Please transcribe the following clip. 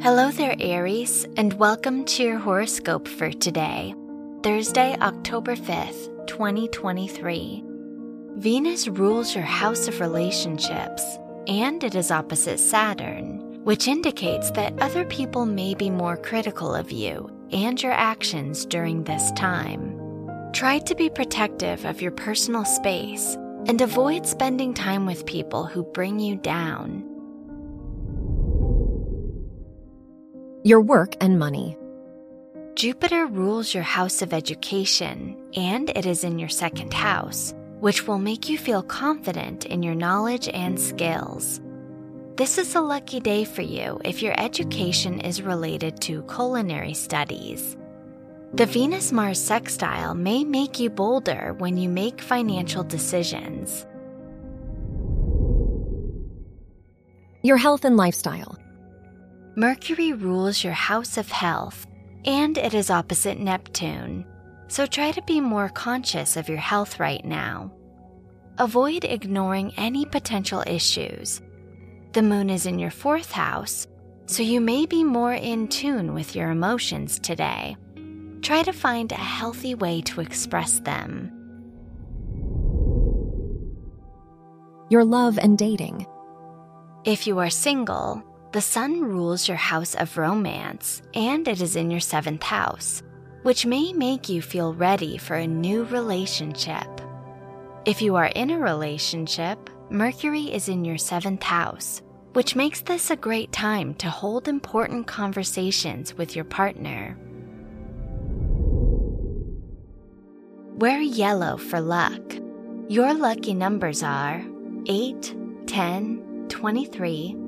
Hello there, Aries, and welcome to your horoscope for today, Thursday, October 5th, 2023. Venus rules your house of relationships, and it is opposite Saturn, which indicates that other people may be more critical of you and your actions during this time. Try to be protective of your personal space and avoid spending time with people who bring you down. Your work and money. Jupiter rules your house of education, and it is in your second house, which will make you feel confident in your knowledge and skills. This is a lucky day for you if your education is related to culinary studies. The Venus Mars sextile may make you bolder when you make financial decisions. Your health and lifestyle. Mercury rules your house of health, and it is opposite Neptune, so try to be more conscious of your health right now. Avoid ignoring any potential issues. The moon is in your fourth house, so you may be more in tune with your emotions today. Try to find a healthy way to express them. Your love and dating. If you are single, the sun rules your house of romance, and it is in your seventh house, which may make you feel ready for a new relationship. If you are in a relationship, Mercury is in your seventh house, which makes this a great time to hold important conversations with your partner. Wear yellow for luck. Your lucky numbers are 8, 10, 23,